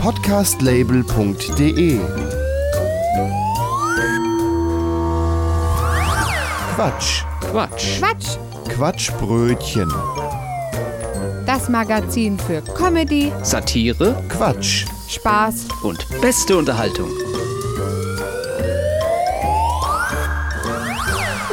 Podcastlabel.de Quatsch. Quatsch. Quatsch, Quatschbrötchen. das Magazin für Comedy, Satire Quatsch. Spaß und beste Unterhaltung.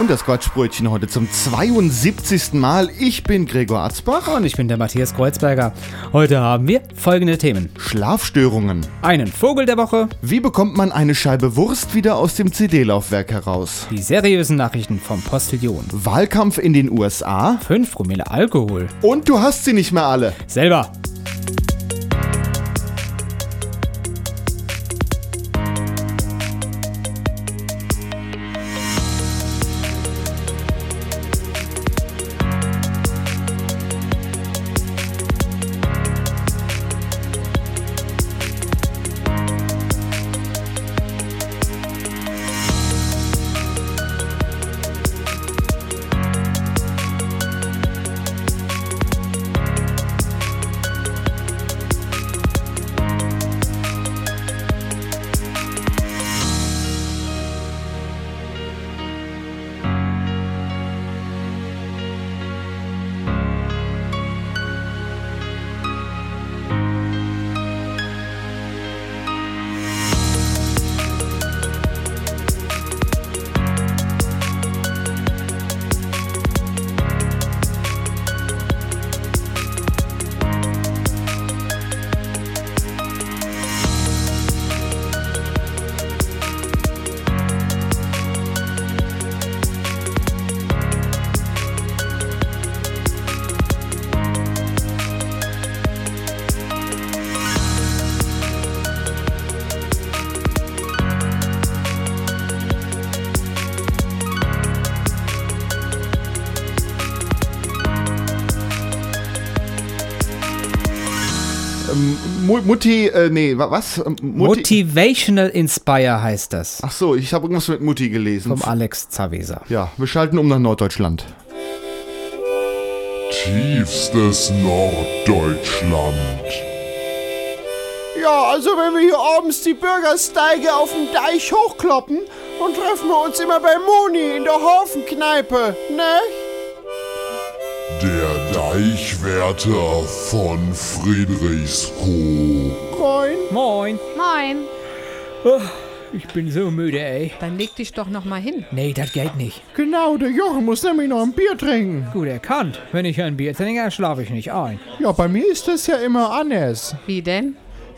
Und das Quatschbrötchen heute zum 72. Mal. Ich bin Gregor Arzbach. Und ich bin der Matthias Kreuzberger. Heute haben wir folgende Themen. Schlafstörungen. Einen Vogel der Woche, Wie bekommt man eine Scheibe Wurst wieder aus dem CD-Laufwerk heraus? die seriösen Nachrichten vom Postillion, Wahlkampf in den USA. 5 Promille Alkohol, Und du hast sie nicht mehr alle. selber. Mutti, äh, nee, wa- was? Mutti. Motivational Inspire heißt das. Ach so, ich habe irgendwas mit Mutti gelesen. Vom Alex Zaweser. ja, wir schalten um nach Norddeutschland. Tiefstes Norddeutschland. Ja, also wenn wir hier abends die Bürgersteige auf dem Deich hochkloppen, dann treffen wir uns immer bei Moni in der Hafenkneipe, ne? Der Deichwärter von Friedrichskoog. Moin. Moin. Moin. Ich bin so müde, ey. Dann leg dich doch noch mal hin. Nee, das geht nicht. Genau, der Jochen muss nämlich noch ein Bier trinken. Gut erkannt. Wenn ich ein Bier trinke, schlafe ich nicht ein. Ja, bei mir ist das ja immer anders. Wie denn?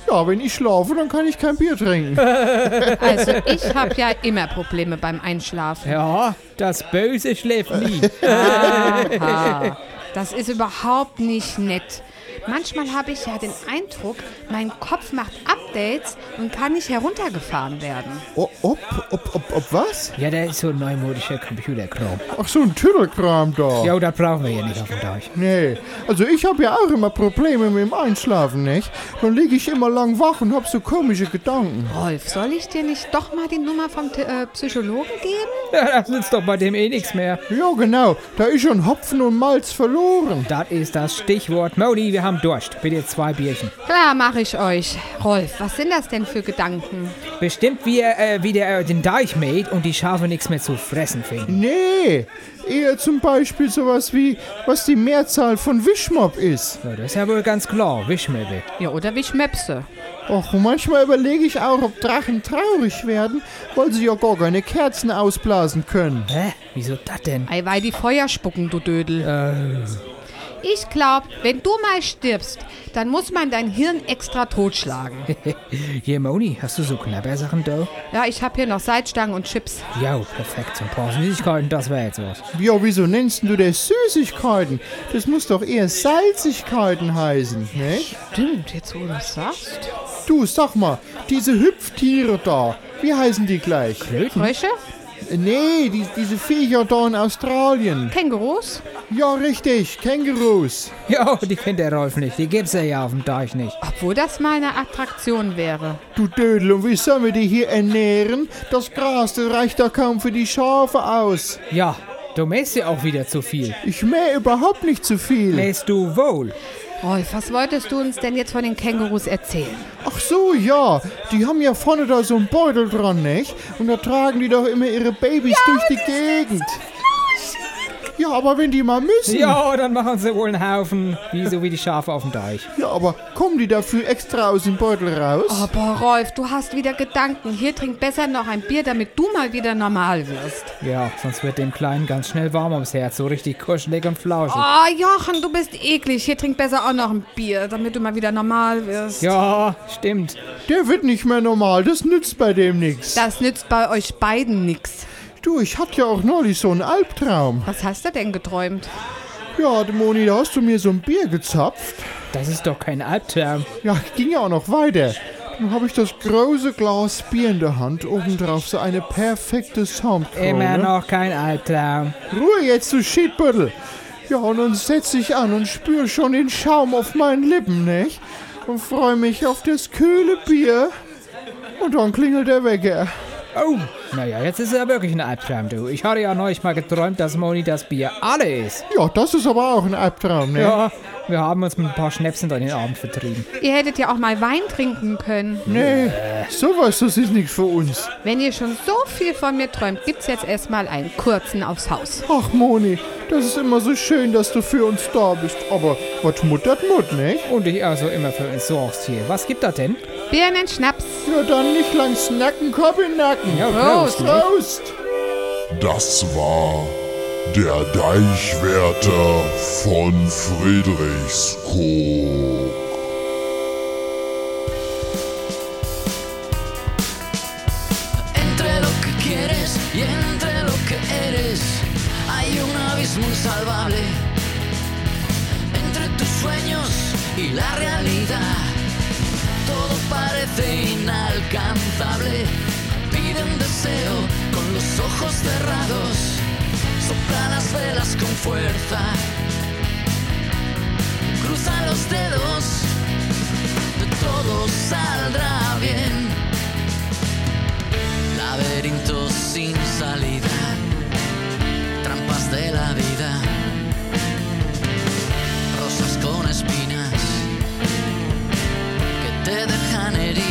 Ja, wenn ich schlafe, dann kann ich kein Bier trinken. Also ich habe ja immer Probleme beim Einschlafen. Ja, das Böse schläft nie. Aha. Das ist überhaupt nicht nett. Manchmal habe ich ja den Eindruck, mein Kopf macht Updates und kann nicht heruntergefahren werden. O- ob, ob, ob, ob was? ja, der ist so ein neumodischer Computerkram. Ach, so ein Tüdelkram da. Ja, das brauchen wir hier nicht auf dem Deich. Nee, also ich habe ja auch immer Probleme mit dem Einschlafen, nicht? Dann liege ich immer lang wach und hab so komische Gedanken. Rolf, soll ich dir nicht doch mal die Nummer vom T äh, Psychologen geben? Ja, das nützt doch bei dem eh nichts mehr. Ja, genau, da ist schon Hopfen und Malz verloren. Das ist das Stichwort. Modi, wir haben Durst. Bitte zwei Bierchen. Klar, mache ich euch. Rolf, was sind das denn für Gedanken? Bestimmt wie er äh, wieder äh, den Deich mäht und die Schafe nichts mehr zu fressen finden. Nee, eher zum Beispiel sowas wie, was die Mehrzahl von Wischmopp ist. Ja, das ist ja wohl ganz klar. Wischmöbel. Ja, oder wie Schmöpse. Och, und manchmal überlege ich auch, ob Drachen traurig werden, weil sie ja gar keine Kerzen ausblasen können. Hä? Wieso das denn? Ei, weil die Feuer spucken, du Dödel. Äh, Ich glaub, wenn du mal stirbst, dann muss man dein Hirn extra totschlagen. hier, Moni, hast du so Knabbersachen da? Ja, ich hab hier noch Salzstangen und Chips. Ja, perfekt. So ein paar Süßigkeiten, das wäre jetzt was. Ja, wieso nennst du das Süßigkeiten? Das muss doch eher Salzigkeiten heißen, ne? Stimmt, jetzt wo du es sagst. Du, sag mal, diese Hüpftiere da, wie heißen die gleich? Frösche? Nee, die, diese Viecher da in Australien. Kängurus? Ja, richtig, Kängurus. Ja, die kennt der Rolf nicht. Die gibt's ja hier auf dem Deich nicht. Obwohl das mal eine Attraktion wäre. Du Dödel, und wie sollen wir die hier ernähren? Das Gras, das reicht doch kaum für die Schafe aus. Ja, Du mähst ja auch wieder zu viel. Ich mähe überhaupt nicht zu viel. Mähst du wohl? Rolf, was wolltest du uns denn jetzt von den Kängurus erzählen? Ach so, ja. Die haben ja vorne da so einen Beutel dran, nicht? Und da tragen die doch immer ihre Babys durch die Gegend. Ja, aber wenn die mal müssen. Ja, dann machen sie wohl einen Haufen, wie so wie die Schafe auf dem Deich. Ja, aber kommen die dafür extra aus dem Beutel raus? Oh, boah, Rolf, du hast wieder Gedanken. Hier trink besser noch ein Bier, damit du mal wieder normal wirst. Ja, sonst wird dem Kleinen ganz schnell warm ums Herz, so richtig kuschelig und flauschig. Oh, Jochen, du bist eklig. Hier trink besser auch noch ein Bier, damit du mal wieder normal wirst. Ja, stimmt. Der wird nicht mehr normal. Das nützt bei dem nichts. Das nützt bei euch beiden nix. Du, ich hatte ja auch neulich so einen Albtraum. Was hast du denn geträumt? Ja, Moni, da hast du mir so ein Bier gezapft. Das ist doch kein Albtraum. Ja, ging ja auch noch weiter. Dann habe ich das große Glas Bier in der Hand, obendrauf so eine perfekte Soundkrone. Immer noch kein Albtraum. Ruhe jetzt, du Schiedbüttel. Ja, und dann setz ich an und spür schon den Schaum auf meinen Lippen, nicht? Und freue mich auf das kühle Bier. Und dann klingelt der Wecker. Oh, naja, jetzt ist er wirklich ein Albtraum, du. Ich hatte ja neulich mal geträumt, dass Moni das Bier alle ist. Ja, das ist aber auch ein Albtraum, ne? Ja, wir haben uns mit ein paar Schnäpsen da den Abend vertrieben. Ihr hättet ja auch mal Wein trinken können. Nee, sowas, das ist nichts für uns. Wenn ihr schon so viel von mir träumt, gibt's jetzt erstmal einen kurzen aufs Haus. Ach, Moni, das ist immer so schön, dass du für uns da bist. Aber was muttert Mut, nicht? Und ich also immer für uns sorgst hier. Was gibt das denn? Birnen, Schnaps. Ja, dann nicht lang snacken, Kopf in den Nacken. Ja, Prost. Prost! Das war der Deichwärter von Friedrichskoog. Entre lo que quieres y entre lo que eres hay un abismo insalvable. Entre tus sueños y la realidad parece inalcanzable. Pide un deseo con los ojos cerrados, sopla las velas con fuerza. Cruza los dedos, de todo saldrá bien laberintos sin salida, trampas de la vida, rosas con espinas the kind.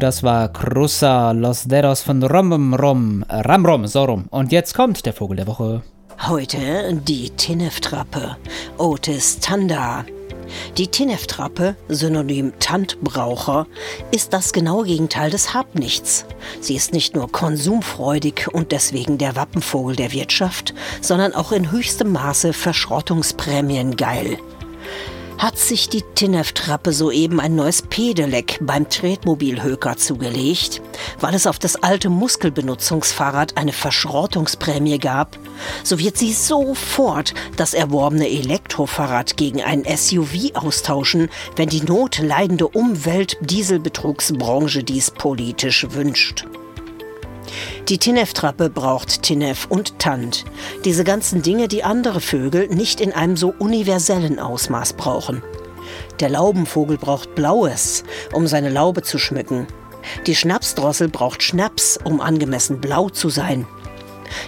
Und das war Cruza Los Dedos von Rom Rom, äh, Ram Rom, so rum. Und jetzt kommt der Vogel der Woche. Heute die Tinneftrappe. Otis Tanda. Die Tinef-Trappe, synonym Tandbraucher, ist das genaue Gegenteil des Habnichts. Sie ist nicht nur konsumfreudig und deswegen der Wappenvogel der Wirtschaft, sondern auch in höchstem Maße Verschrottungsprämien geil hat sich die Tinef-Trappe soeben ein neues Pedelec beim Tretmobilhöker zugelegt, weil es auf das alte Muskelbenutzungsfahrrad eine Verschrottungsprämie gab, so wird sie sofort das erworbene Elektrofahrrad gegen ein SUV austauschen, wenn die notleidende Umwelt-Dieselbetrugsbranche dies politisch wünscht. Die Tinef-Trappe braucht Tinef und Tand. Diese ganzen Dinge, die andere Vögel nicht in einem so universellen Ausmaß brauchen. Der Laubenvogel braucht Blaues, um seine Laube zu schmücken. Die Schnapsdrossel braucht Schnaps, um angemessen blau zu sein.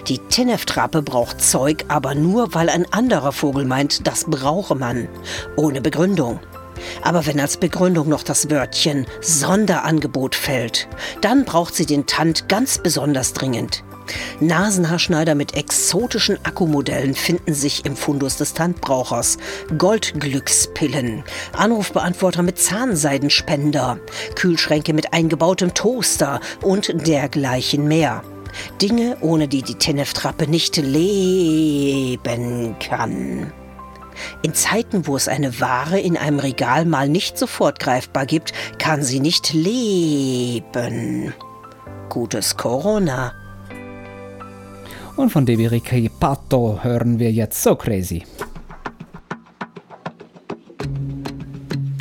Die Tinef-Trappe braucht Zeug, aber nur, weil ein anderer Vogel meint, das brauche man. Ohne Begründung. Aber wenn als Begründung noch das Wörtchen Sonderangebot fällt, dann braucht sie den Tand ganz besonders dringend. Nasenhaarschneider mit exotischen Akkumodellen finden sich im Fundus des Tandbrauchers. Goldglückspillen, Anrufbeantworter mit Zahnseidenspender, Kühlschränke mit eingebautem Toaster und dergleichen mehr. Dinge, ohne die die Tenef-Trappe nicht leben kann. In Zeiten, wo es eine Ware in einem Regal mal nicht sofort greifbar gibt, kann sie nicht leben. Gutes Corona. Und von Debi Pato hören wir jetzt So Crazy.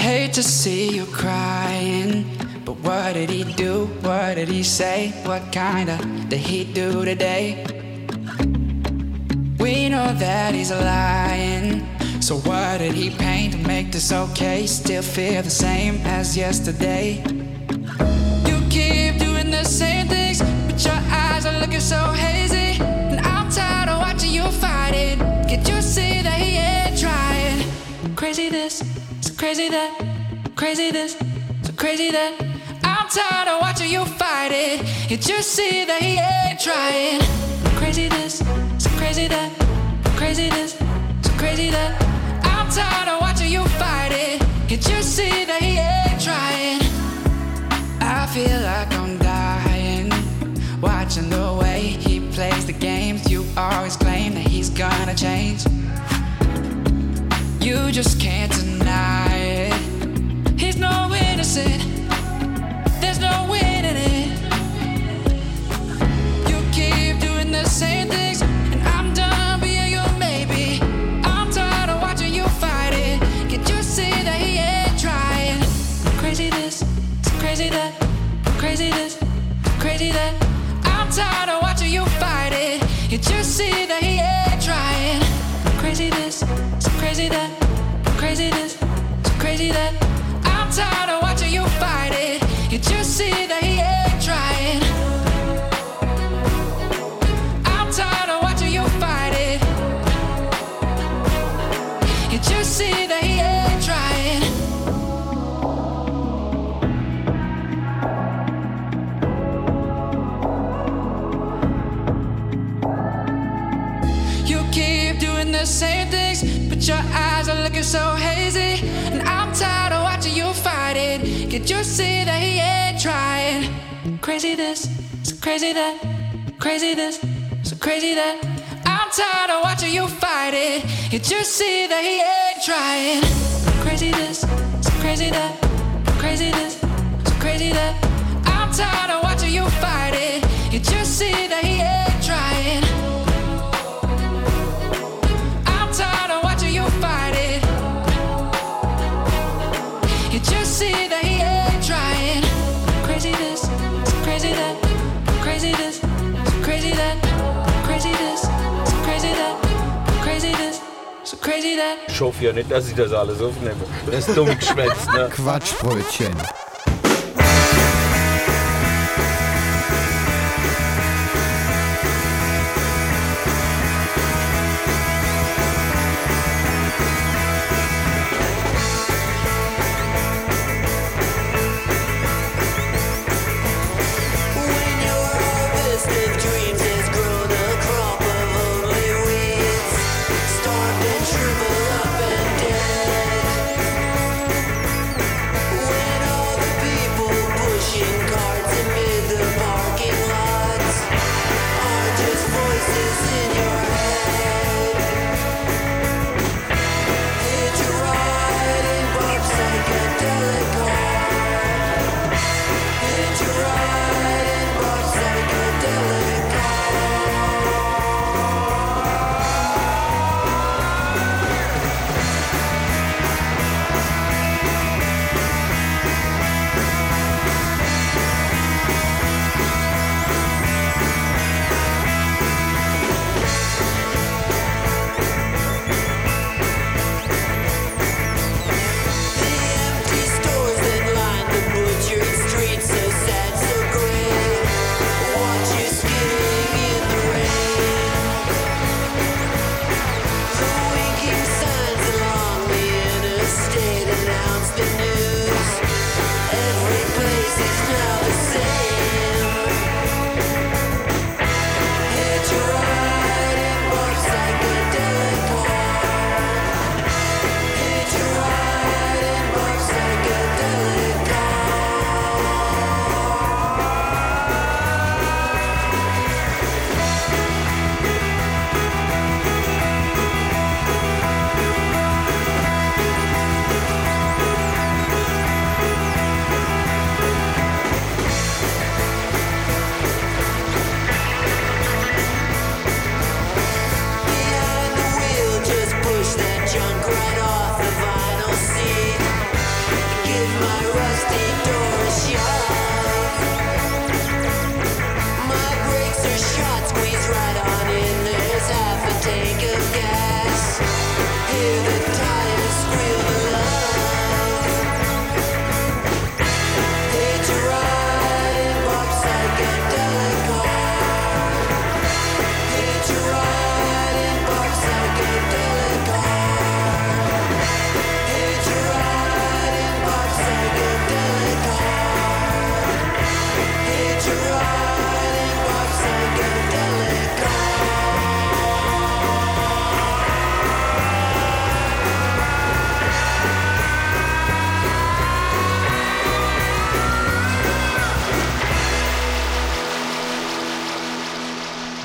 Hate to see you crying. But what did he do? What did he say? What kinda did he do today? We know that he's lying. So why did he paint to make this okay? Still feel the same as yesterday. You keep doing the same things, but your eyes are looking so hazy. And I'm tired of watching you fight it. Can't you see that he ain't trying? Crazy this, so crazy that, crazy this, so crazy that. I'm tired of watching you fight it. Can't you see that he ain't trying? Crazy this, so crazy that, crazy this, so crazy that. Tired of watching you fight it. Can't you see that he ain't trying? I feel like I'm dying. Watching the way he plays the games. You always claim that he's gonna change. You just can't deny it. He's no innocent. There's no winning it. You keep doing the same things, crazy this, crazy that. I'm tired of watching you fight it. You just see that he ain't trying? Crazy this, crazy that, crazy this, crazy that. I'm tired of watching you fight it. You just see that he ain't but your eyes are looking so hazy. And I'm tired of watching you fight it. Can't you see that he ain't trying? Crazy this, so crazy that, crazy this, so crazy that. I'm tired of watching you fight it. Can't you see that he ain't trying? Crazy this, so crazy that, crazy this, so crazy that. I'm tired of watching you fight it. Can't you see that he Ich hoffe ja nicht, dass ich das alles aufnehme. Das ist dumm geschwätzt, ne? Quatschbrötchen.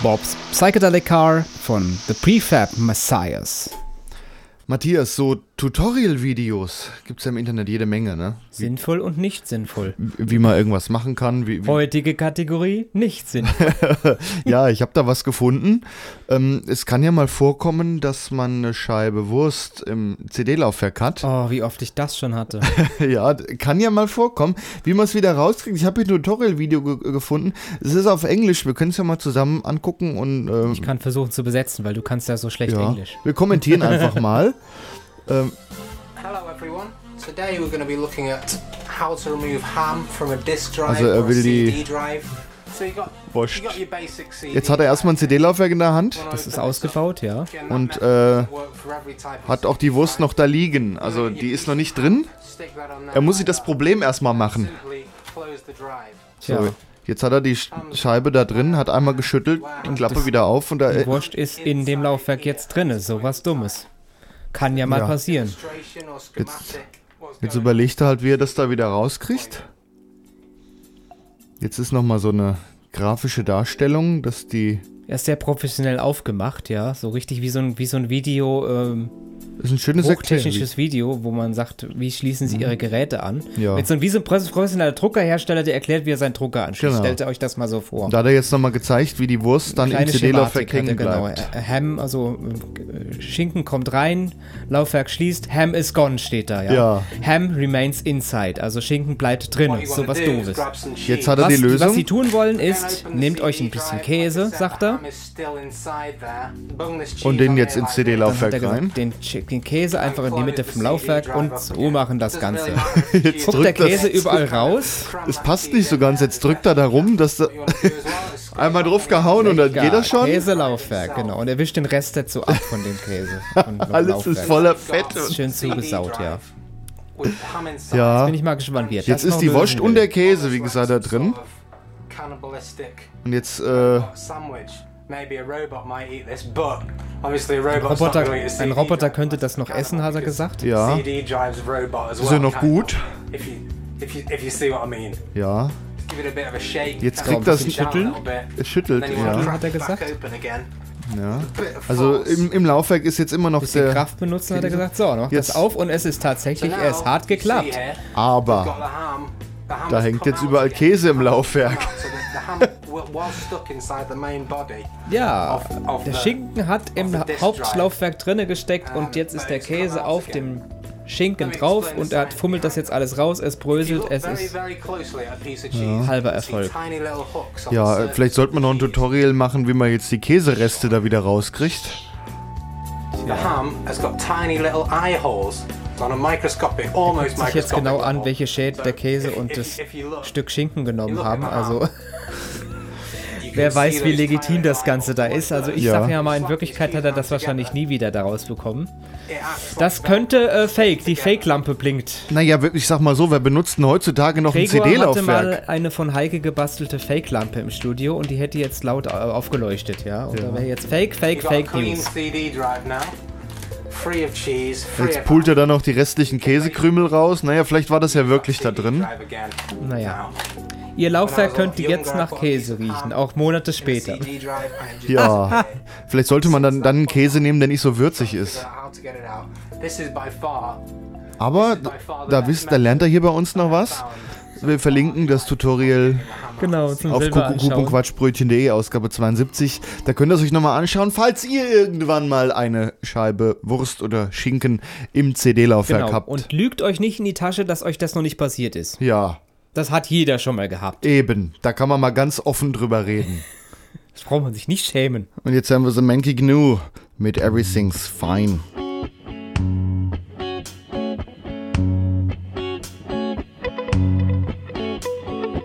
Bob's Psychedelic Car von The Prefab Messiahs. Matthias, so Tutorial-Videos gibt es ja im Internet jede Menge, ne? Sinnvoll und nicht sinnvoll. Wie man irgendwas machen kann. Wie, wie Heutige Kategorie nicht sinnvoll. ja, ich habe da was gefunden. Ähm, es kann ja mal vorkommen, dass man eine Scheibe Wurst im CD-Laufwerk hat. Oh, wie oft ich das schon hatte. ja, kann ja mal vorkommen. Wie man es wieder rauskriegt. Ich habe hier ein Tutorial-Video ge gefunden. Es ist auf Englisch. Wir können es ja mal zusammen angucken und. ähm, Ich kann versuchen zu besetzen, weil du kannst ja so schlecht ja, Englisch. Wir kommentieren einfach mal. Ähm, Hello everyone. Today we're going to be looking at how to remove ham from a disk drive Also er will die CD drive. So you got, Wurscht. you got your basic CD. Jetzt hat er erstmal ein CD-Laufwerk in der Hand. Das ist ausgebaut, ja. Und äh, hat auch die Wurst noch da liegen. Also die ist noch nicht drin. Er muss sich das Problem erstmal machen. So, Tja. jetzt hat er die Sch- Scheibe da drin, hat einmal geschüttelt, die Klappe wieder auf und da. Die Wurst ist in dem Laufwerk jetzt drin. So was Dummes. Kann ja mal Ja. passieren. Jetzt, jetzt überlegt er halt, wie er das da wieder rauskriegt. Jetzt ist nochmal so eine grafische Darstellung, dass die. Er ist sehr professionell aufgemacht, ja. So richtig wie so ein, wie so ein Video, ähm, Das ist ein schönes hochtechnisches Video, wo man sagt, wie schließen Sie Ihre Geräte an. Mhm. Ja. Mit so einem, wie so ein professioneller Druckerhersteller, der erklärt, wie er seinen Drucker anschließt. Genau. Stellt euch das mal so vor. Und da hat er jetzt nochmal gezeigt, wie die Wurst dann im CD-Laufwerk hängen bleibt. Genau. Ham, also äh, Schinken kommt rein, Laufwerk schließt, Ham is gone steht da, ja. Ja. Ham remains inside, also Schinken bleibt drin, so was doofes. Jetzt hat er was, die Lösung. Was sie tun wollen ist, nehmt euch ein bisschen Käse, sagt er. Und den jetzt ins CD-Laufwerk er rein. den, den Käse einfach in die Mitte vom Laufwerk und so machen das Ganze. Jetzt Guckt der drückt das- Käse überall raus. Das passt nicht so ganz. Jetzt drückt er da rum, dass da einmal drauf gehauen und dann geht das schon. Käselaufwerk, genau. Und er wischt den Rest dazu ab von dem Käse. Von dem Alles ist voller Fett. Ist schön zugesaut, ja. Ja. Jetzt bin ich mal gespannt, wie er Jetzt ist die Wurst und der Käse, wie gesagt, da drin. Cannibalistic Und jetzt, äh, sandwich. Maybe a robot might eat this, but obviously a Ein robot's not Roboter, ein Roboter könnte das noch essen, hat er gesagt. ja, CD drives a robot as ist ja noch gut. If you, if you, if you see what I mean. Ja, Give it a bit of a shake. Jetzt kriegt das Schütteln. es schüttelt, ja. Hat er gesagt? ja. Also im, im Laufwerk ist jetzt immer noch Bisschen der. Kraft benutzen, hat er gesagt. So, noch Jetzt- das auf und es ist tatsächlich, So er ist now, hart geklappt. here, got Aber da hängt jetzt überall. Käse im Laufwerk. Ja, der Schinken hat im Hauptlaufwerk drinne gesteckt und jetzt ist der Käse auf dem Schinken drauf und er hat, fummelt das jetzt alles raus, es bröselt, es ist very closely at a piece of cheese, halber Erfolg. Ja, äh, vielleicht sollte man noch ein Tutorial machen, wie man jetzt die Käsereste da wieder rauskriegt. The almost sich jetzt genau an, welche Schäden der Käse und das Stück Schinken genommen haben. Also wer weiß, wie legitim das Ganze da ist. Also ich Ja. sag ja mal, in Wirklichkeit hat er das wahrscheinlich nie wieder daraus bekommen. Das könnte äh, Fake, die Fake-Lampe blinkt. Naja, wirklich, ich sag mal so, wer benutzt denn heutzutage noch ein Gregor hatte CD-Laufwerk? mal eine von Heike gebastelte Fake-Lampe im Studio und die hätte jetzt laut äh, aufgeleuchtet, ja. Und da wäre jetzt Fake, Fake, Fake News. CD drive now, free of cheese, free Jetzt pult er dann noch die restlichen Käsekrümel raus. Naja, vielleicht war das ja wirklich da drin. Naja. Ihr Laufwerk könnte jetzt nach Käse riechen, auch Monate später. Ja, vielleicht sollte man dann, dann einen Käse nehmen, der nicht so würzig ist. Aber da, wisst, da lernt er hier bei uns noch was. Wir verlinken das Tutorial Genau, zum auf selber anschauen. kuckuck.quatschbrötchen.de, Ausgabe 72. Da könnt ihr es euch nochmal anschauen, falls ihr irgendwann mal eine Scheibe Wurst oder Schinken im CD-Laufwerk Genau. habt. Und lügt euch nicht in die Tasche, dass euch das noch nicht passiert ist. ja, Das hat jeder schon mal gehabt. eben. Da kann man mal ganz offen drüber reden. Das braucht man sich nicht schämen. Und jetzt haben wir The Mankey Gnu mit Everything's Fine.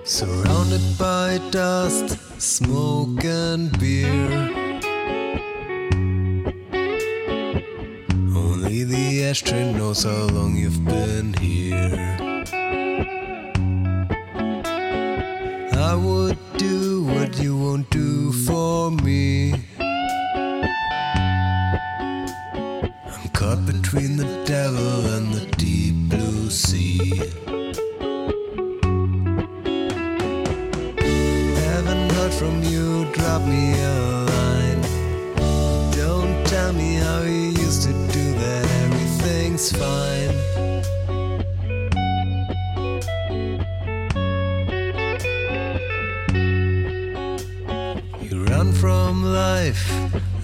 Surrounded by dust, smoke, and beer. Only the ashtray knows how long you've been here. I would do what you won't do for me. I'm caught between the devil and the deep blue sea. from you, drop me a line. Don't tell me how you used to do that, everything's fine. You run from life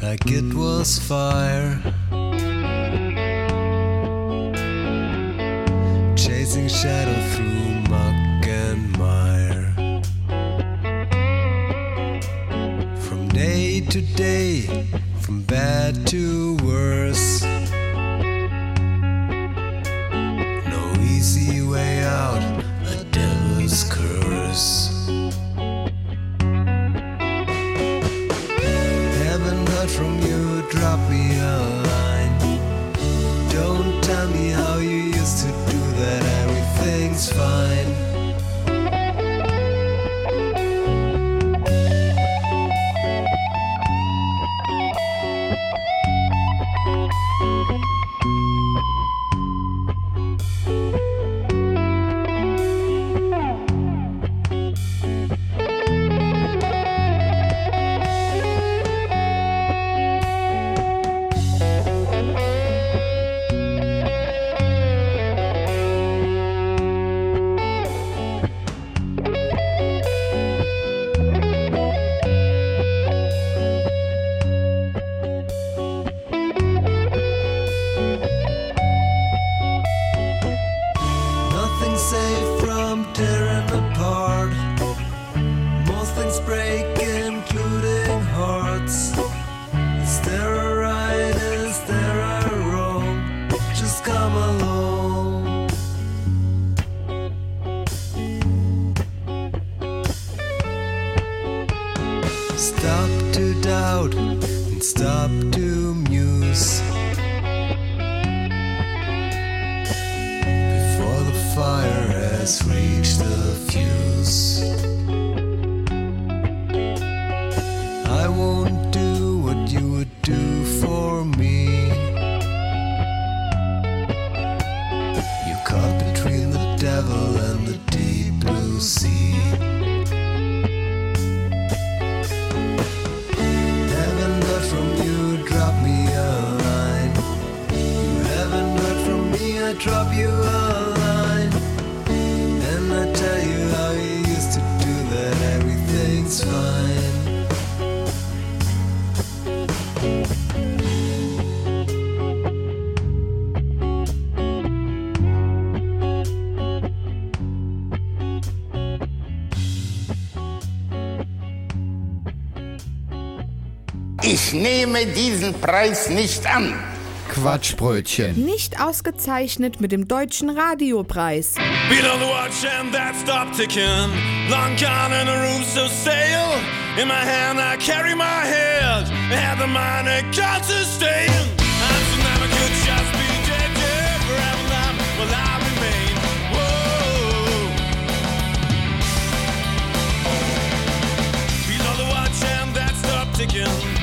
like it was fire. Chasing shadow through mock day to day, from bad to worse. No easy way out, a devil's curse. Nehme diesen Preis nicht an. Quatschbrötchen. Nicht ausgezeichnet mit dem Deutschen Radiopreis. Beat on the watch and that stop ticking. Long gone and the room so stale. In my hand I carry my head. I had the mind it got to stay. I'm so never could just be dead, dead forever now. Well, I remain. Whoa. Beat on the watch and that stop ticking.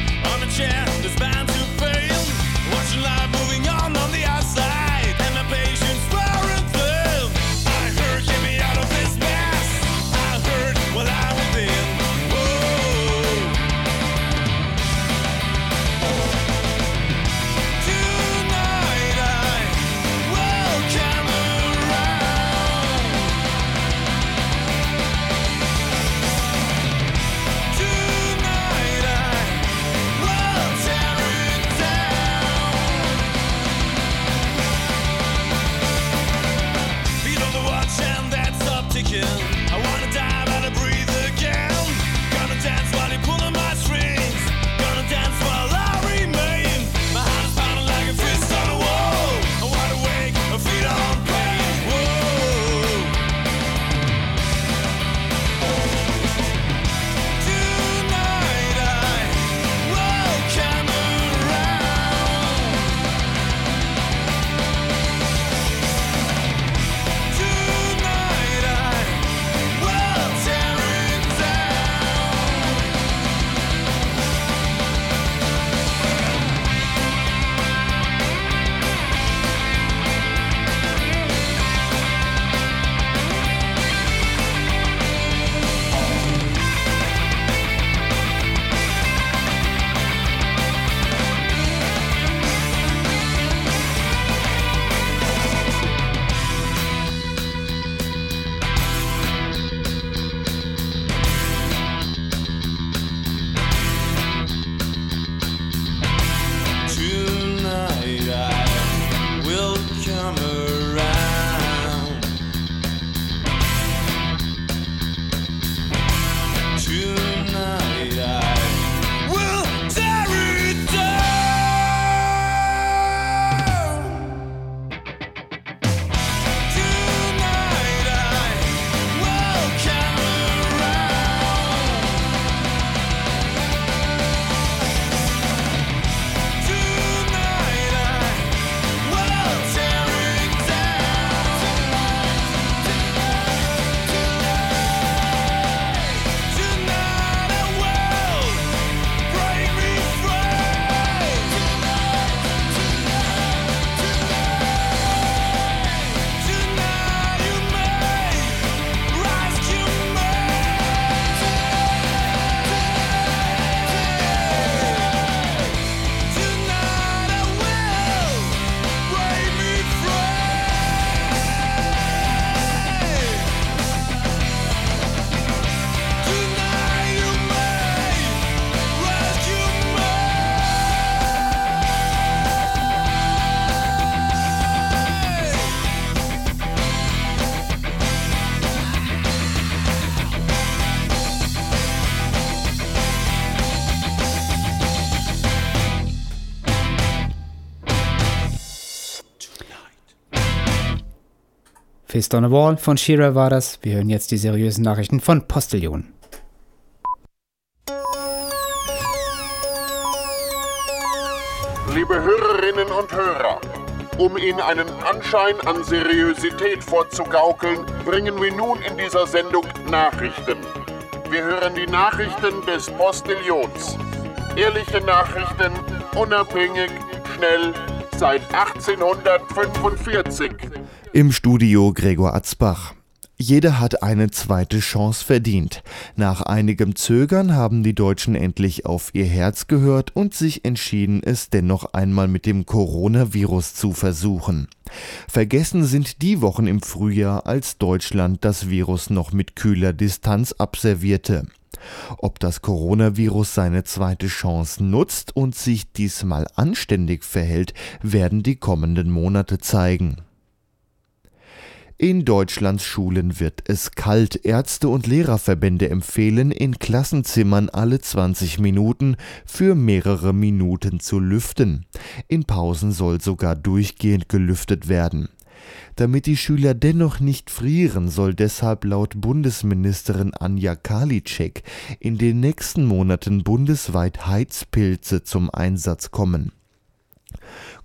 Fist on a Wall von Shearer war das. Wir hören jetzt die seriösen Nachrichten von Postillon. Liebe Hörerinnen und Hörer, um Ihnen einen Anschein an Seriosität vorzugaukeln, bringen wir nun in dieser Sendung Nachrichten. Wir hören die Nachrichten des Postillons. Ehrliche Nachrichten, unabhängig, schnell, seit 1845. Im Studio Gregor Atzbach. Jeder hat eine zweite Chance verdient. Nach einigem Zögern haben die Deutschen endlich auf ihr Herz gehört und sich entschieden, es dennoch einmal mit dem Coronavirus zu versuchen. Vergessen sind die Wochen im Frühjahr, als Deutschland das Virus noch mit kühler Distanz abservierte. Ob das Coronavirus seine zweite Chance nutzt und sich diesmal anständig verhält, werden die kommenden Monate zeigen. In Deutschlands Schulen wird es kalt. Ärzte und Lehrerverbände empfehlen, in Klassenzimmern alle 20 Minuten für mehrere Minuten zu lüften. In Pausen soll sogar durchgehend gelüftet werden. Damit die Schüler dennoch nicht frieren, soll deshalb laut Bundesministerin Anja Karliczek in den nächsten Monaten bundesweit Heizpilze zum Einsatz kommen.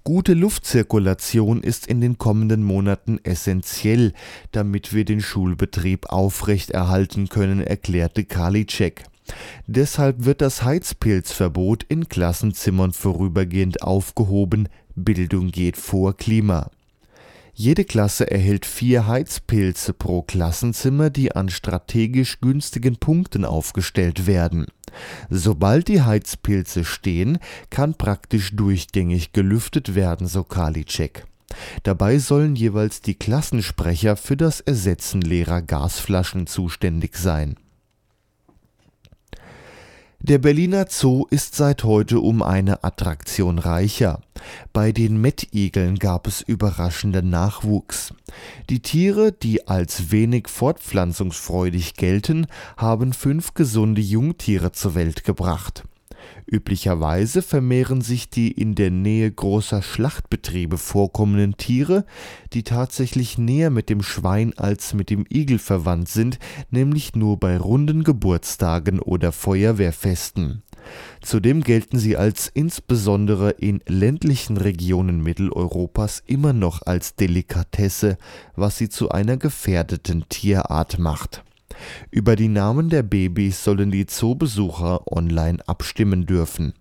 Gute Luftzirkulation ist in den kommenden Monaten essentiell, damit wir den Schulbetrieb aufrechterhalten können, erklärte Karliczek. Deshalb wird das Heizpilzverbot in Klassenzimmern vorübergehend aufgehoben. Bildung geht vor Klima. Jede Klasse erhält vier Heizpilze pro Klassenzimmer, die an strategisch günstigen Punkten aufgestellt werden. Sobald die Heizpilze stehen, kann praktisch durchgängig gelüftet werden, so Karliczek. Dabei sollen jeweils die Klassensprecher für das Ersetzen leerer Gasflaschen zuständig sein. Der Berliner Zoo ist seit heute um eine Attraktion reicher. Bei den Mettigeln gab es überraschenden Nachwuchs. Die Tiere, die als wenig fortpflanzungsfreudig gelten, haben fünf gesunde Jungtiere zur Welt gebracht. Üblicherweise vermehren sich die in der Nähe großer Schlachtbetriebe vorkommenden Tiere, die tatsächlich näher mit dem Schwein als mit dem Igel verwandt sind, nämlich nur bei runden Geburtstagen oder Feuerwehrfesten. Zudem gelten sie als insbesondere in ländlichen Regionen Mitteleuropas immer noch als Delikatesse, was sie zu einer gefährdeten Tierart macht. Über die Namen der Babys sollen die Zoobesucher online abstimmen dürfen.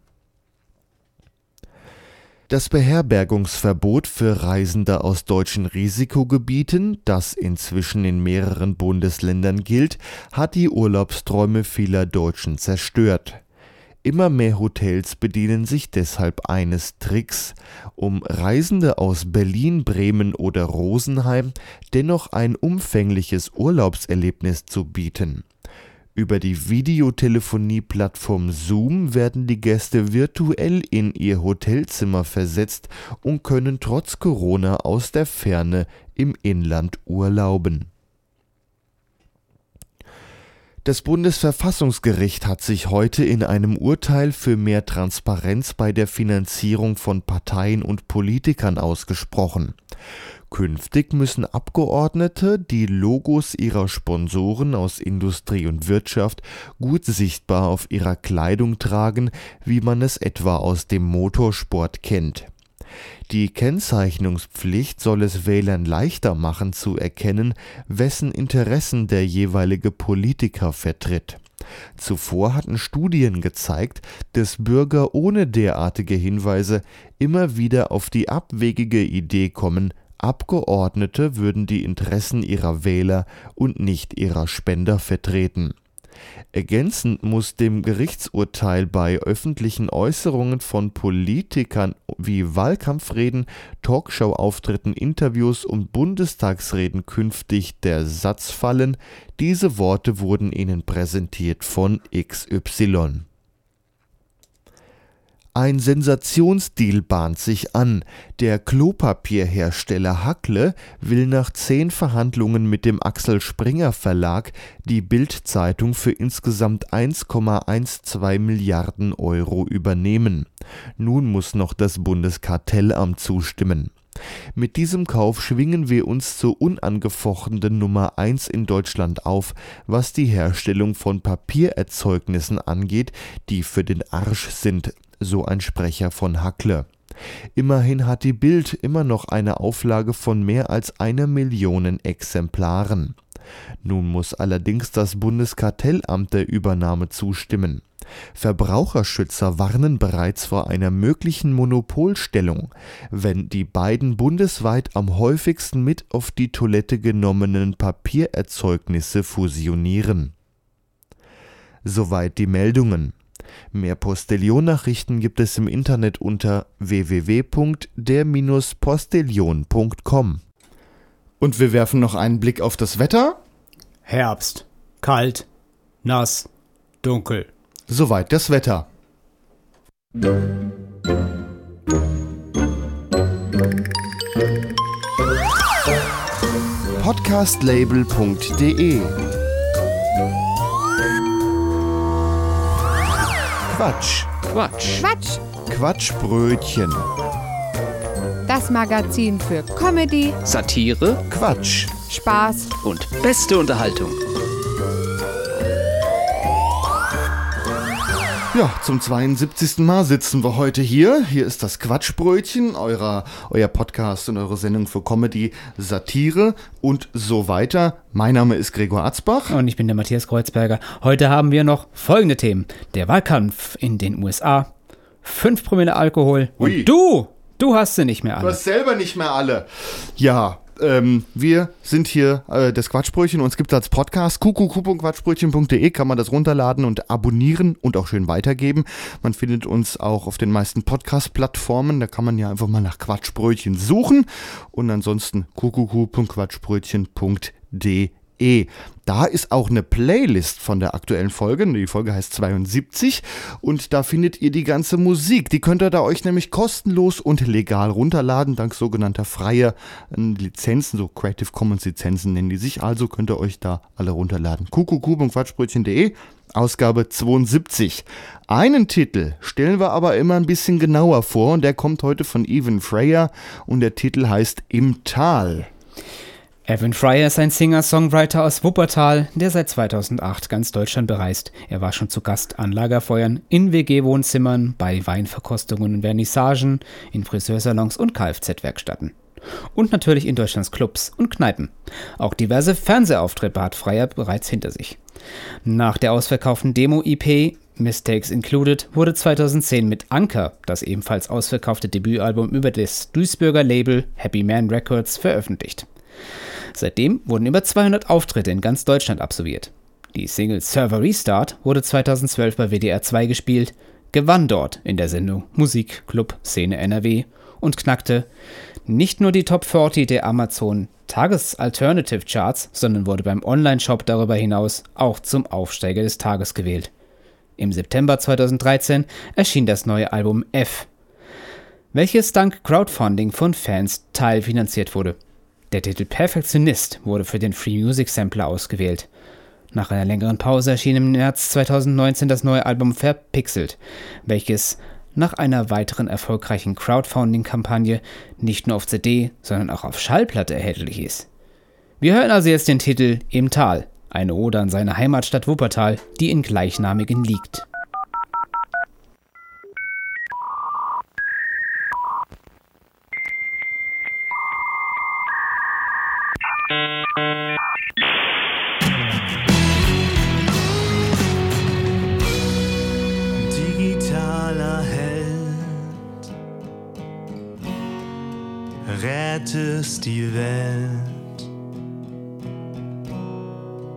Das Beherbergungsverbot für Reisende aus deutschen Risikogebieten, das inzwischen in mehreren Bundesländern gilt, hat die Urlaubsträume vieler Deutschen zerstört. Immer mehr Hotels bedienen sich deshalb eines Tricks, um Reisende aus Berlin, Bremen oder Rosenheim dennoch ein umfängliches Urlaubserlebnis zu bieten. Über die Videotelefonie-Plattform Zoom werden die Gäste virtuell in ihr Hotelzimmer versetzt und können trotz Corona aus der Ferne im Inland urlauben das Bundesverfassungsgericht hat sich heute in einem Urteil für mehr Transparenz bei der Finanzierung von Parteien und Politikern ausgesprochen. Künftig müssen Abgeordnete die Logos ihrer Sponsoren aus Industrie und Wirtschaft gut sichtbar auf ihrer Kleidung tragen, wie man es etwa aus dem Motorsport kennt die Kennzeichnungspflicht soll es Wählern leichter machen zu erkennen, wessen Interessen der jeweilige Politiker vertritt. Zuvor hatten Studien gezeigt, dass Bürger ohne derartige Hinweise immer wieder auf die abwegige Idee kommen, Abgeordnete würden die Interessen ihrer Wähler und nicht ihrer Spender vertreten Ergänzend muss dem Gerichtsurteil bei öffentlichen Äußerungen von Politikern wie Wahlkampfreden, Talkshow-Auftritten, Interviews und Bundestagsreden künftig der Satz fallen: Diese Worte wurden Ihnen präsentiert von XY ein Sensationsdeal bahnt sich an. Der Klopapierhersteller Hackle will nach zehn Verhandlungen mit dem Axel Springer Verlag die Bild-Zeitung für insgesamt 1,12 Milliarden Euro übernehmen. Nun muss noch das Bundeskartellamt zustimmen. Mit diesem Kauf schwingen wir uns zur unangefochtenen Nummer 1 in Deutschland auf, was die Herstellung von Papiererzeugnissen angeht, die für den Arsch sind, so ein Sprecher von Hackle. Immerhin hat die Bild immer noch eine Auflage von mehr als einer Million Exemplaren. Nun muss allerdings das Bundeskartellamt der Übernahme zustimmen. Verbraucherschützer warnen bereits vor einer möglichen Monopolstellung, wenn die beiden bundesweit am häufigsten mit auf die Toilette genommenen Papiererzeugnisse fusionieren. Soweit die Meldungen. Mehr Postillon-Nachrichten gibt es im Internet unter www.der-postillon.com. Und wir werfen noch einen Blick auf das Wetter. Herbst. Kalt. Nass. Dunkel. Soweit das Wetter. Podcastlabel.de Quatsch. Quatsch. Quatsch. Quatschbrötchen. Das Magazin für Comedy, Satire, Quatsch. Spaß und beste Unterhaltung. Ja, zum 72. Mal sitzen wir heute hier. Hier ist das Quatschbrötchen, eurer, euer Podcast und eure Sendung für Comedy, Satire und so weiter. Mein Name ist Gregor Atzbach. Und ich bin der Matthias Kreuzberger. Heute haben wir noch folgende Themen. Der Wahlkampf in den USA, 5 Promille Alkohol Ui. und du, du hast sie nicht mehr Du alle. hast selber nicht mehr alle. Ja, ähm, wir sind hier äh, das Quatschbrötchen und es gibt als Podcast kuckuck.quatschbrötchen.de kann man das runterladen und abonnieren und auch schön weitergeben. Man findet uns auch auf den meisten Podcast-Plattformen. Da kann man ja einfach mal nach Quatschbrötchen suchen und ansonsten kuckuck.quatschbrötchen.de. Da ist auch eine Playlist von der aktuellen Folge. Die Folge heißt 72 und da findet ihr die ganze Musik. Die könnt ihr da euch nämlich kostenlos und legal runterladen, dank sogenannter freier äh, Lizenzen, so Creative Commons Lizenzen nennen die sich. Also könnt ihr euch da alle runterladen. kuckuck.quatschbrötchen.de Ausgabe 72. Einen Titel stellen wir aber immer ein bisschen genauer vor und der kommt heute von Evan Freyer und der Titel heißt Im Tal. Evan Fryer ist ein Singer-Songwriter aus Wuppertal, der seit 2008 ganz Deutschland bereist. Er war schon zu Gast an Lagerfeuern, in WG-Wohnzimmern, bei Weinverkostungen und Vernissagen, in Friseursalons und Kfz-Werkstätten. Und natürlich in Deutschlands Clubs und Kneipen. Auch diverse Fernsehauftritte hat Fryer bereits hinter sich. Nach der ausverkauften Demo-EP Mistakes Included wurde 2010 mit Anker das ebenfalls ausverkaufte Debütalbum über das Duisburger Label Happy Man Records veröffentlicht. Seitdem wurden über 200 Auftritte in ganz Deutschland absolviert. Die Single Server Restart wurde 2012 bei WDR 2 gespielt, gewann dort in der Sendung Musik Club Szene NRW und knackte nicht nur die Top 40 der Amazon Tages-Alternative Charts, sondern wurde beim Online-Shop darüber hinaus auch zum Aufsteiger des Tages gewählt. Im September 2013 erschien das neue Album F, welches dank Crowdfunding von Fans teilfinanziert wurde. Der Titel Perfektionist wurde für den Free Music Sampler ausgewählt. Nach einer längeren Pause erschien im März 2019 das neue Album Verpixelt, welches nach einer weiteren erfolgreichen Crowdfunding-Kampagne nicht nur auf CD, sondern auch auf Schallplatte erhältlich ist. Wir hören also jetzt den Titel Im Tal, eine Ode an seine Heimatstadt Wuppertal, die in gleichnamigen liegt. Rettest die Welt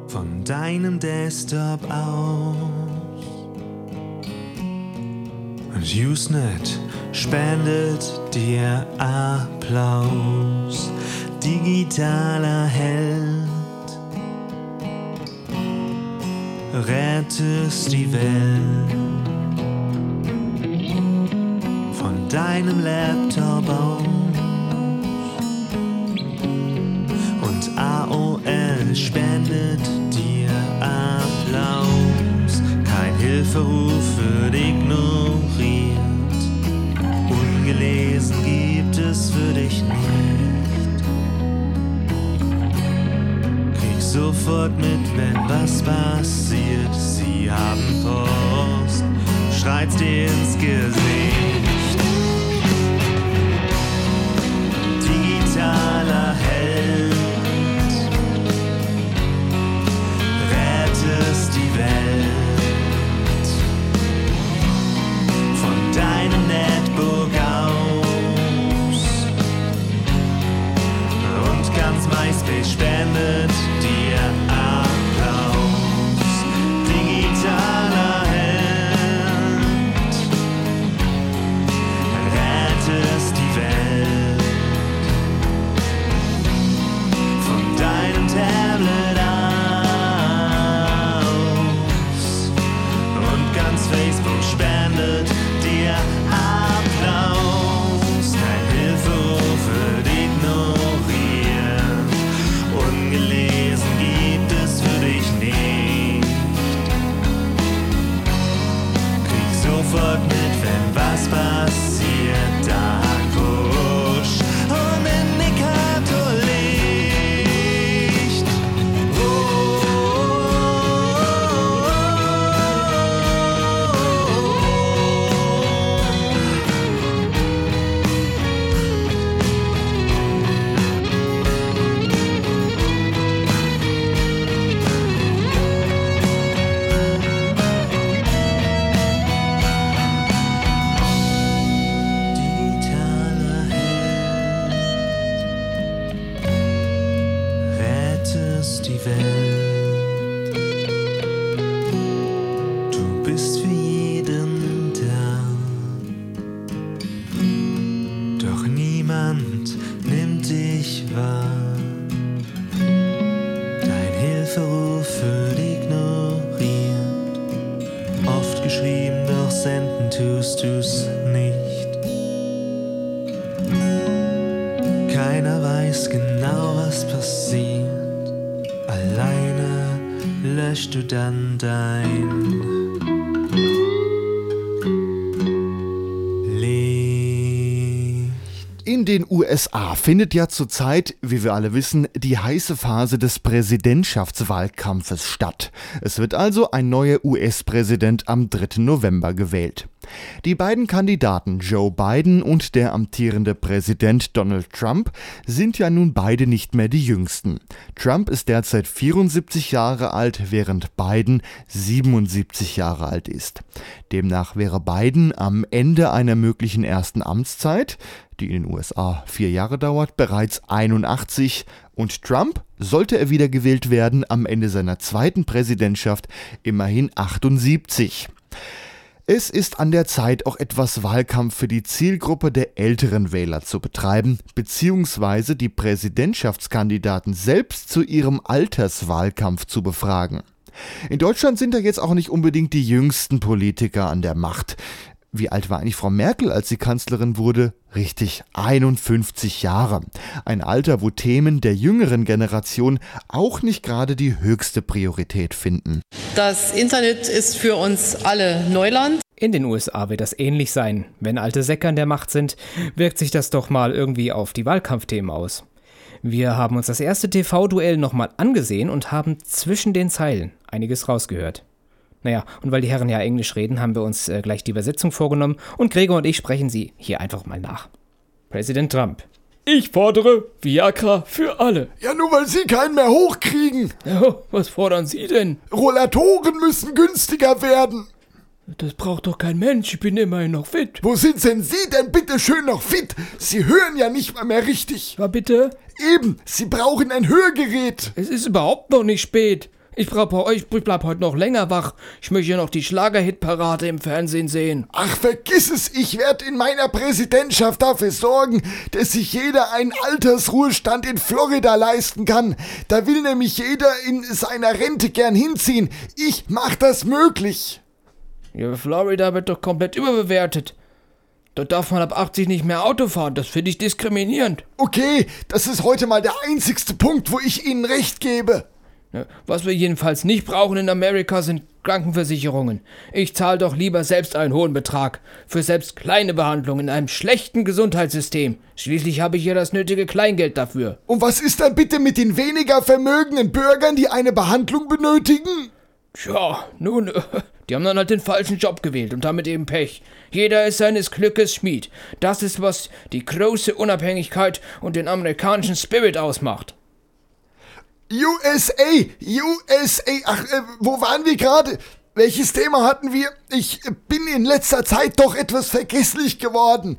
von deinem Desktop aus. Und Usenet spendet dir Applaus, digitaler Held. Rettest die Welt von deinem Laptop aus Spendet dir Applaus, kein Hilferuf wird ignoriert, ungelesen gibt es für dich nicht. Krieg sofort mit, wenn was passiert, sie haben Post, schreit's dir ins Gesicht. USA findet ja zurzeit, wie wir alle wissen, die heiße Phase des Präsidentschaftswahlkampfes statt. Es wird also ein neuer US-Präsident am 3. November gewählt. Die beiden Kandidaten Joe Biden und der amtierende Präsident Donald Trump sind ja nun beide nicht mehr die jüngsten. Trump ist derzeit 74 Jahre alt, während Biden 77 Jahre alt ist. Demnach wäre Biden am Ende einer möglichen ersten Amtszeit, die in den USA vier Jahre dauert, bereits 81 und Trump, sollte er wiedergewählt werden, am Ende seiner zweiten Präsidentschaft immerhin 78. Es ist an der Zeit, auch etwas Wahlkampf für die Zielgruppe der älteren Wähler zu betreiben, beziehungsweise die Präsidentschaftskandidaten selbst zu ihrem Alterswahlkampf zu befragen. In Deutschland sind da jetzt auch nicht unbedingt die jüngsten Politiker an der Macht. Wie alt war eigentlich Frau Merkel, als sie Kanzlerin wurde? Richtig, 51 Jahre. Ein Alter, wo Themen der jüngeren Generation auch nicht gerade die höchste Priorität finden. Das Internet ist für uns alle Neuland. In den USA wird das ähnlich sein. Wenn alte Säcke an der Macht sind, wirkt sich das doch mal irgendwie auf die Wahlkampfthemen aus. Wir haben uns das erste TV-Duell nochmal angesehen und haben zwischen den Zeilen einiges rausgehört. Naja, und weil die Herren ja Englisch reden, haben wir uns äh, gleich die Übersetzung vorgenommen und Gregor und ich sprechen sie hier einfach mal nach. Präsident Trump. Ich fordere Viagra für alle. Ja, nur weil Sie keinen mehr hochkriegen. Oh, was fordern Sie denn? Rollatoren müssen günstiger werden. Das braucht doch kein Mensch, ich bin immerhin noch fit. Wo sind denn Sie denn bitte schön noch fit? Sie hören ja nicht mal mehr richtig. Was bitte? Eben, Sie brauchen ein Hörgerät. Es ist überhaupt noch nicht spät. Ich bleib, ich bleib heute noch länger wach. Ich möchte ja noch die Schlagerhitparade im Fernsehen sehen. Ach, vergiss es, ich werde in meiner Präsidentschaft dafür sorgen, dass sich jeder einen Altersruhestand in Florida leisten kann. Da will nämlich jeder in seiner Rente gern hinziehen. Ich mach das möglich. Ja, Florida wird doch komplett überbewertet. Da darf man ab 80 nicht mehr Auto fahren. Das finde ich diskriminierend. Okay, das ist heute mal der einzigste Punkt, wo ich Ihnen recht gebe. Ne, Was wir jedenfalls nicht brauchen in Amerika sind Krankenversicherungen. Ich zahle doch lieber selbst einen hohen Betrag für selbst kleine Behandlungen in einem schlechten Gesundheitssystem. Schließlich habe ich ja das nötige Kleingeld dafür. Und was ist dann bitte mit den weniger vermögenden Bürgern, die eine Behandlung benötigen? Tja, nun, die haben dann halt den falschen Job gewählt und damit eben Pech. Jeder ist seines Glückes Schmied. Das ist, was die große Unabhängigkeit und den amerikanischen Spirit ausmacht. USA, USA, ach, äh, wo waren wir gerade? Welches Thema hatten wir? Ich bin in letzter Zeit doch etwas vergesslich geworden.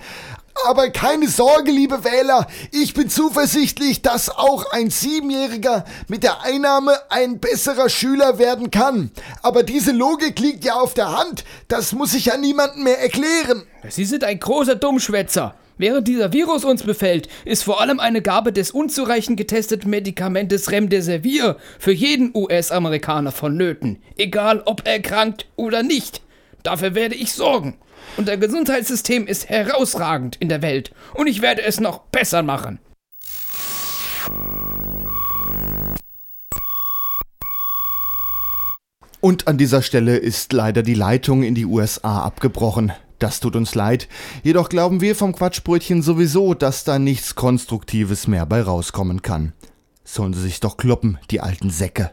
Aber keine Sorge, liebe Wähler, ich bin zuversichtlich, dass auch ein Siebenjähriger mit der Einnahme ein besserer Schüler werden kann. Aber diese Logik liegt ja auf der Hand, das muss ich ja niemandem mehr erklären. Sie sind ein großer Dummschwätzer. Während dieser Virus uns befällt, ist vor allem eine Gabe des unzureichend getesteten Medikamentes Remdesivir für jeden US-Amerikaner vonnöten, egal ob erkrankt oder nicht. Dafür werde ich sorgen. Unser Gesundheitssystem ist herausragend in der Welt und ich werde es noch besser machen. Und an dieser Stelle ist leider die Leitung in die USA abgebrochen. Das tut uns leid. Jedoch glauben wir vom Quatschbrötchen sowieso, dass da nichts Konstruktives mehr bei rauskommen kann. Sollen sie sich doch kloppen, die alten Säcke.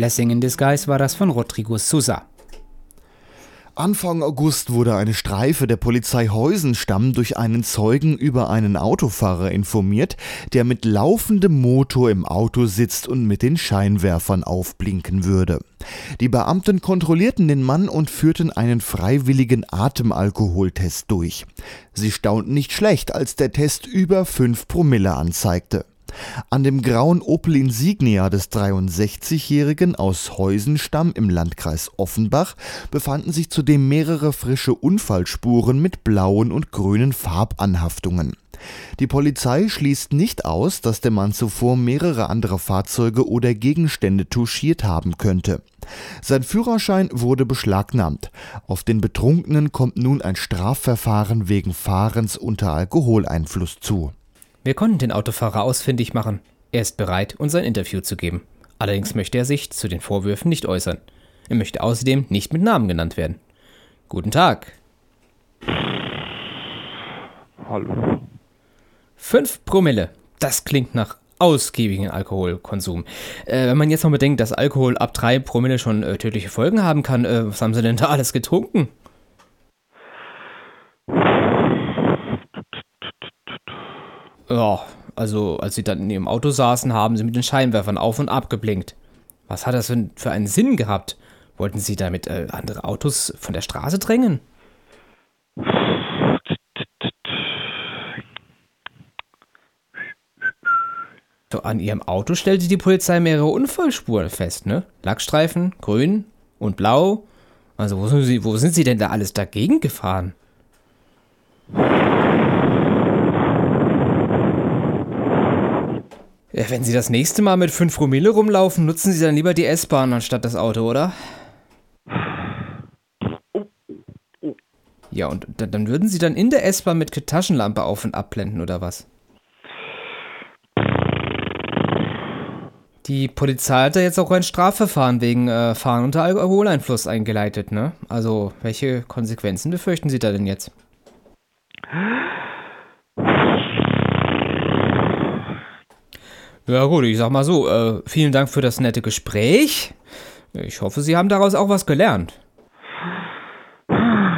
Blessing in Disguise war das von Rodrigo Sousa. Anfang August wurde eine Streife der Polizei Heusenstamm durch einen Zeugen über einen Autofahrer informiert, der mit laufendem Motor im Auto sitzt und mit den Scheinwerfern aufblinken würde. Die Beamten kontrollierten den Mann und führten einen freiwilligen Atemalkoholtest durch. Sie staunten nicht schlecht, als der Test über 5 Promille anzeigte. An dem grauen Opel Insignia des 63-Jährigen aus Heusenstamm im Landkreis Offenbach befanden sich zudem mehrere frische Unfallspuren mit blauen und grünen Farbanhaftungen. Die Polizei schließt nicht aus, dass der Mann zuvor mehrere andere Fahrzeuge oder Gegenstände touchiert haben könnte. Sein Führerschein wurde beschlagnahmt. Auf den Betrunkenen kommt nun ein Strafverfahren wegen Fahrens unter Alkoholeinfluss zu. Wir konnten den Autofahrer ausfindig machen. Er ist bereit, uns ein Interview zu geben. Allerdings möchte er sich zu den Vorwürfen nicht äußern. Er möchte außerdem nicht mit Namen genannt werden. Guten Tag. hallo. 5 Promille. Das klingt nach ausgiebigen Alkoholkonsum. Äh, wenn man jetzt noch bedenkt, dass Alkohol ab 3 Promille schon äh, tödliche Folgen haben kann, äh, was haben Sie denn da alles getrunken? Ja, also als Sie dann in Ihrem Auto saßen, haben Sie mit den Scheinwerfern auf und ab geblinkt. Was hat das für einen Sinn gehabt? Wollten Sie damit äh, andere Autos von der Straße drängen? So, an ihrem Auto stellte die Polizei mehrere Unfallspuren fest, ne? Lackstreifen, grün und blau. Also wo sind sie, wo sind sie denn da alles dagegen gefahren? Ja, wenn Sie das nächste Mal mit 5 Promille rumlaufen, nutzen Sie dann lieber die S-Bahn anstatt das Auto, oder? Ja, und da- dann würden Sie dann in der S-Bahn mit Taschenlampe auf- und abblenden, oder was? Die Polizei hat ja jetzt auch ein Strafverfahren wegen äh, Fahren unter Alkoholeinfluss eingeleitet, ne? Also, welche Konsequenzen befürchten Sie da denn jetzt? Ja gut, ich sag mal so, äh, vielen Dank für das nette Gespräch. Ich hoffe, Sie haben daraus auch was gelernt.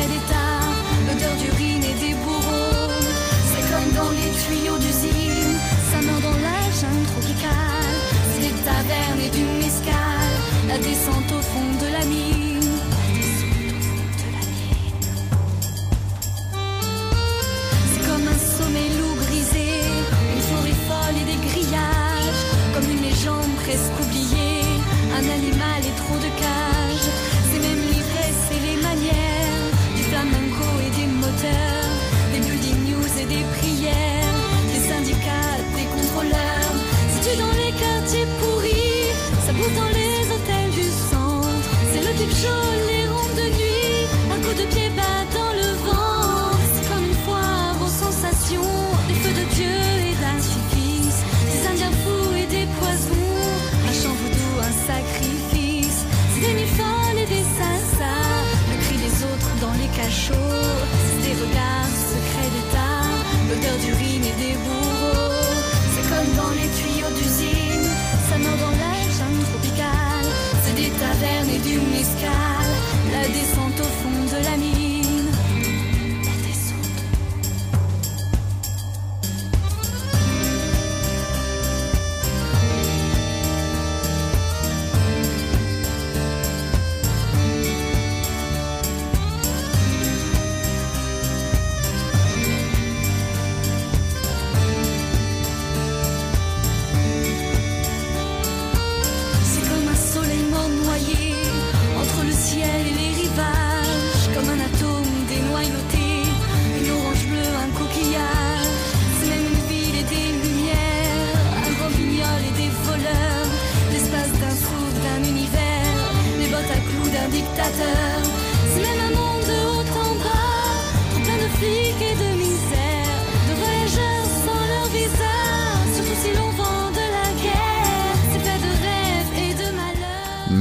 l'odeur d'urine et des bourreaux. C'est comme dans les tuyaux d'usine, ça meurt dans la jungle tropicale. C'est des tavernes et du mescal, la descente au fond de la mine.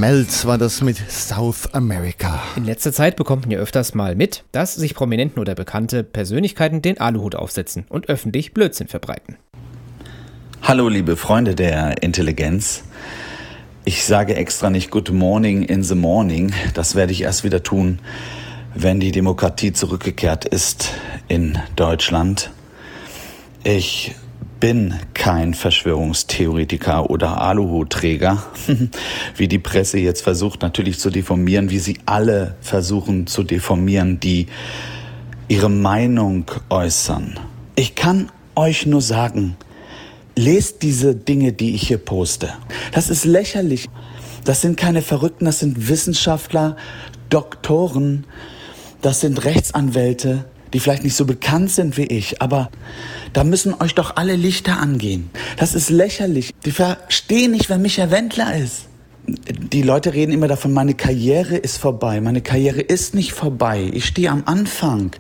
Melz war das mit South America. In letzter Zeit bekommt man ja öfters mal mit, dass sich Prominenten oder bekannte Persönlichkeiten den Aluhut aufsetzen und öffentlich Blödsinn verbreiten. Hallo liebe Freunde der Intelligenz. Ich sage extra nicht Good Morning in the Morning. Das werde ich erst wieder tun, wenn die Demokratie zurückgekehrt ist in Deutschland. Ich bin kein Verschwörungstheoretiker oder Aluhutträger, wie die Presse jetzt versucht natürlich zu deformieren, wie sie alle versuchen zu deformieren, die ihre Meinung äußern. Ich kann euch nur sagen, lest diese Dinge, die ich hier poste. Das ist lächerlich. Das sind keine Verrückten, das sind Wissenschaftler, Doktoren, das sind Rechtsanwälte, die vielleicht nicht so bekannt sind wie ich, aber da müssen euch doch alle Lichter angehen. Das ist lächerlich. Die verstehen nicht, wer Michael Wendler ist. Die Leute reden immer davon, meine Karriere ist vorbei. Meine Karriere ist nicht vorbei. Ich stehe am Anfang.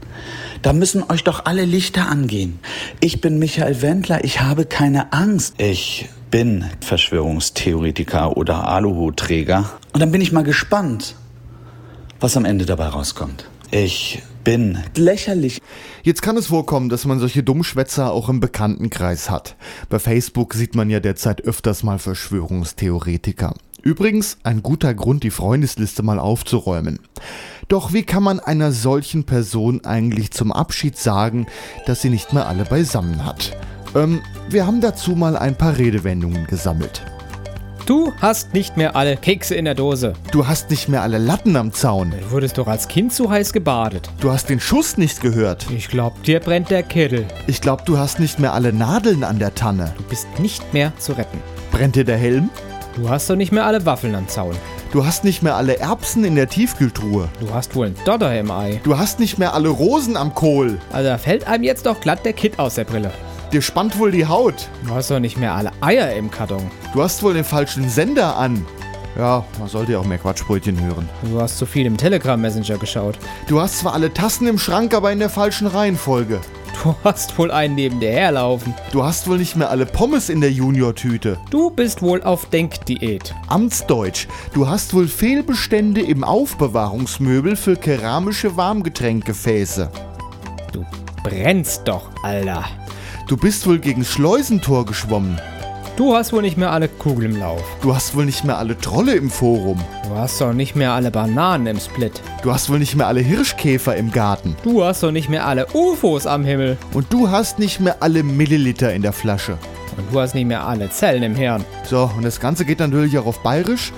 Da müssen euch doch alle Lichter angehen. Ich bin Michael Wendler. Ich habe keine Angst. Ich bin Verschwörungstheoretiker oder Aluhutträger. Und dann bin ich mal gespannt, was am Ende dabei rauskommt. Ich bin lächerlich. Jetzt kann es vorkommen, dass man solche Dummschwätzer auch im Bekanntenkreis hat. Bei Facebook sieht man ja derzeit öfters mal Verschwörungstheoretiker. Übrigens ein guter Grund, die Freundesliste mal aufzuräumen. Doch wie kann man einer solchen Person eigentlich zum Abschied sagen, dass sie nicht mehr alle beisammen hat? Ähm, wir haben dazu mal ein paar Redewendungen gesammelt. Du hast nicht mehr alle Kekse in der Dose. Du hast nicht mehr alle Latten am Zaun. Du wurdest doch als Kind zu heiß gebadet. Du hast den Schuss nicht gehört. Ich glaub, dir brennt der Kittel. Ich glaub, du hast nicht mehr alle Nadeln an der Tanne. Du bist nicht mehr zu retten. Brennt dir der Helm? Du hast doch nicht mehr alle Waffeln am Zaun. Du hast nicht mehr alle Erbsen in der Tiefkühltruhe. Du hast wohl einen Dodder im Ei. Du hast nicht mehr alle Rosen am Kohl. Also da fällt einem jetzt doch glatt der Kit aus der Brille. Dir spannt wohl die Haut. Du hast doch nicht mehr alle Eier im Karton. Du hast wohl den falschen Sender an. Ja, man sollte ja auch mehr Quatschbrötchen hören. Du hast zu viel im Telegram Messenger geschaut. Du hast zwar alle Tassen im Schrank, aber in der falschen Reihenfolge. Du hast wohl einen neben dir herlaufen. Du hast wohl nicht mehr alle Pommes in der Junior-Tüte. Du bist wohl auf Denkdiät. Amtsdeutsch. Du hast wohl Fehlbestände im Aufbewahrungsmöbel für keramische Warmgetränkgefäße. Du brennst doch, Alter. Du bist wohl gegen Schleusentor geschwommen. Du hast wohl nicht mehr alle Kugeln im Lauf. Du hast wohl nicht mehr alle Trolle im Forum. Du hast doch nicht mehr alle Bananen im Split. Du hast wohl nicht mehr alle Hirschkäfer im Garten. Du hast doch nicht mehr alle UFOs am Himmel. Und du hast nicht mehr alle Milliliter in der Flasche. Und du hast nicht mehr alle Zellen im Hirn. So, und das Ganze geht natürlich auch auf Bayerisch.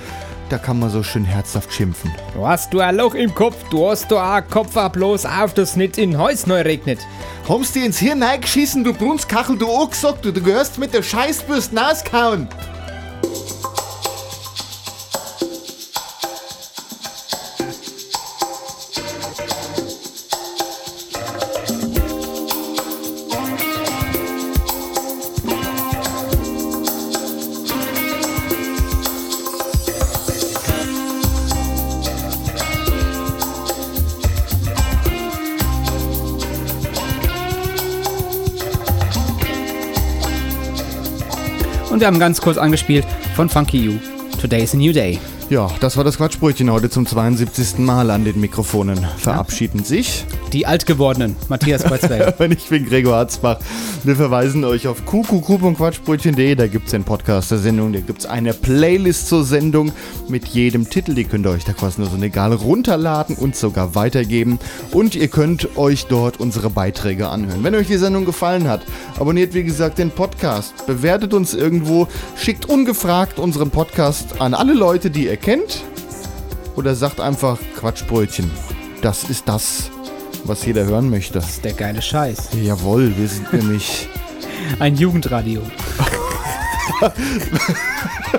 Da kann man so schön herzhaft schimpfen. Du hast du ein Loch im Kopf, du hast du ein Kopf ab bloß auf, das nicht in Häus neu regnet. Haben's dir ins Hirn reingeschissen, du Brunskachel, du angesagt, du, du gehörst mit der Scheißbürste auskauen. Und wir haben ganz kurz angespielt von Funky You. Today's a New Day. Ja, das war das Quatschbrötchen heute zum 72. Mal an den Mikrofonen. Verabschieden sich Die Altgewordenen, Matthias Kreuzberg. Und ich bin Gregor Harzbach. Wir verweisen euch auf qqq.quatschbrötchen.de. Da gibt es den Podcast der Sendung. Da gibt es eine Playlist zur Sendung mit jedem Titel. Die könnt ihr euch da nur so egal runterladen und sogar weitergeben. Und ihr könnt euch dort unsere Beiträge anhören. Wenn euch die Sendung gefallen hat, abonniert wie gesagt den Podcast. Bewertet uns irgendwo. Schickt ungefragt unseren Podcast an alle Leute, die ihr kennt. Oder sagt einfach Quatschbrötchen. Das ist das, was jeder hören möchte. Das ist der geile Scheiß. Jawohl, wir sind nämlich Ein Jugendradio.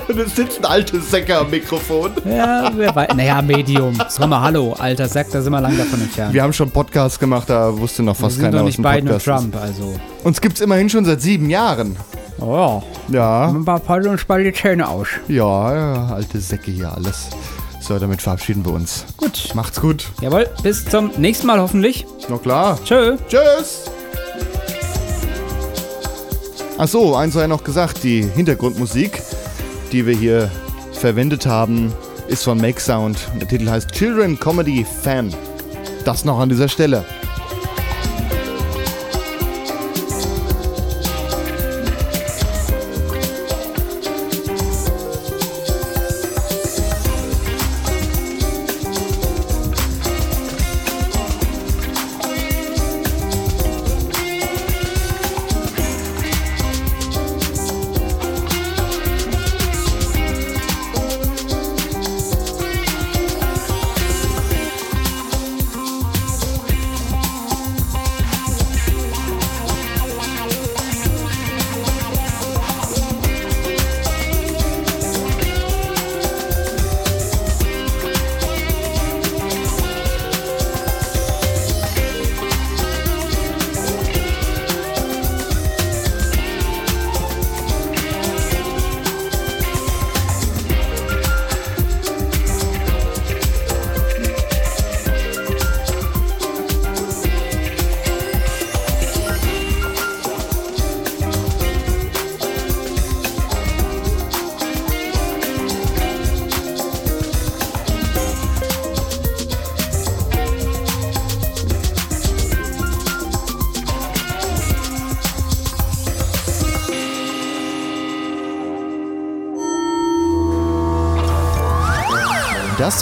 das sitzt ein altes Säcker am Mikrofon. Ja, wer weiß. Naja, Medium. Sag mal, hallo, alter Sack, da sind wir lang davon entfernt. Wir haben schon Podcasts gemacht, da wusste noch Wir fast sind keiner doch aus nicht dem Biden und. Trump, also. Uns gibt's immerhin schon seit sieben Jahren. Oh. Ja. Man baut uns bald die Zähne aus. Ja, ja, alte Säcke hier alles. So, damit verabschieden wir uns. Gut. Macht's gut. Jawohl, bis zum nächsten Mal hoffentlich. Na klar. Tschö. Tschüss. Ach so, eins sei noch gesagt, die Hintergrundmusik, die wir hier verwendet haben, ist von Make Sound. Der Titel heißt Children Comedy Fan. Das noch an dieser Stelle.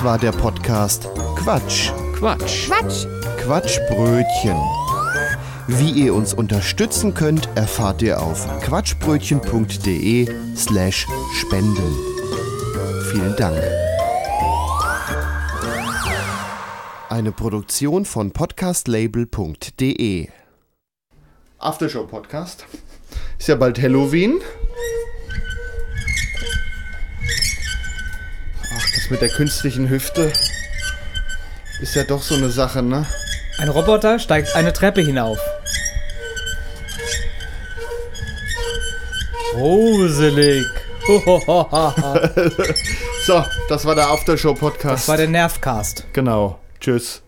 Das war der Podcast Quatsch. Quatsch. Quatsch. Quatschbrötchen. Wie ihr uns unterstützen könnt, erfahrt ihr auf quatschbrötchen.de slash spenden. Vielen Dank. Eine Produktion von podcastlabel.de Aftershow Podcast. Ist ja bald Halloween. Mit der künstlichen Hüfte ist ja doch so eine Sache, ne? Ein Roboter steigt eine Treppe hinauf. Gruselig. so, das war der Aftershow Podcast. Das war der Nervcast. Genau. Tschüss.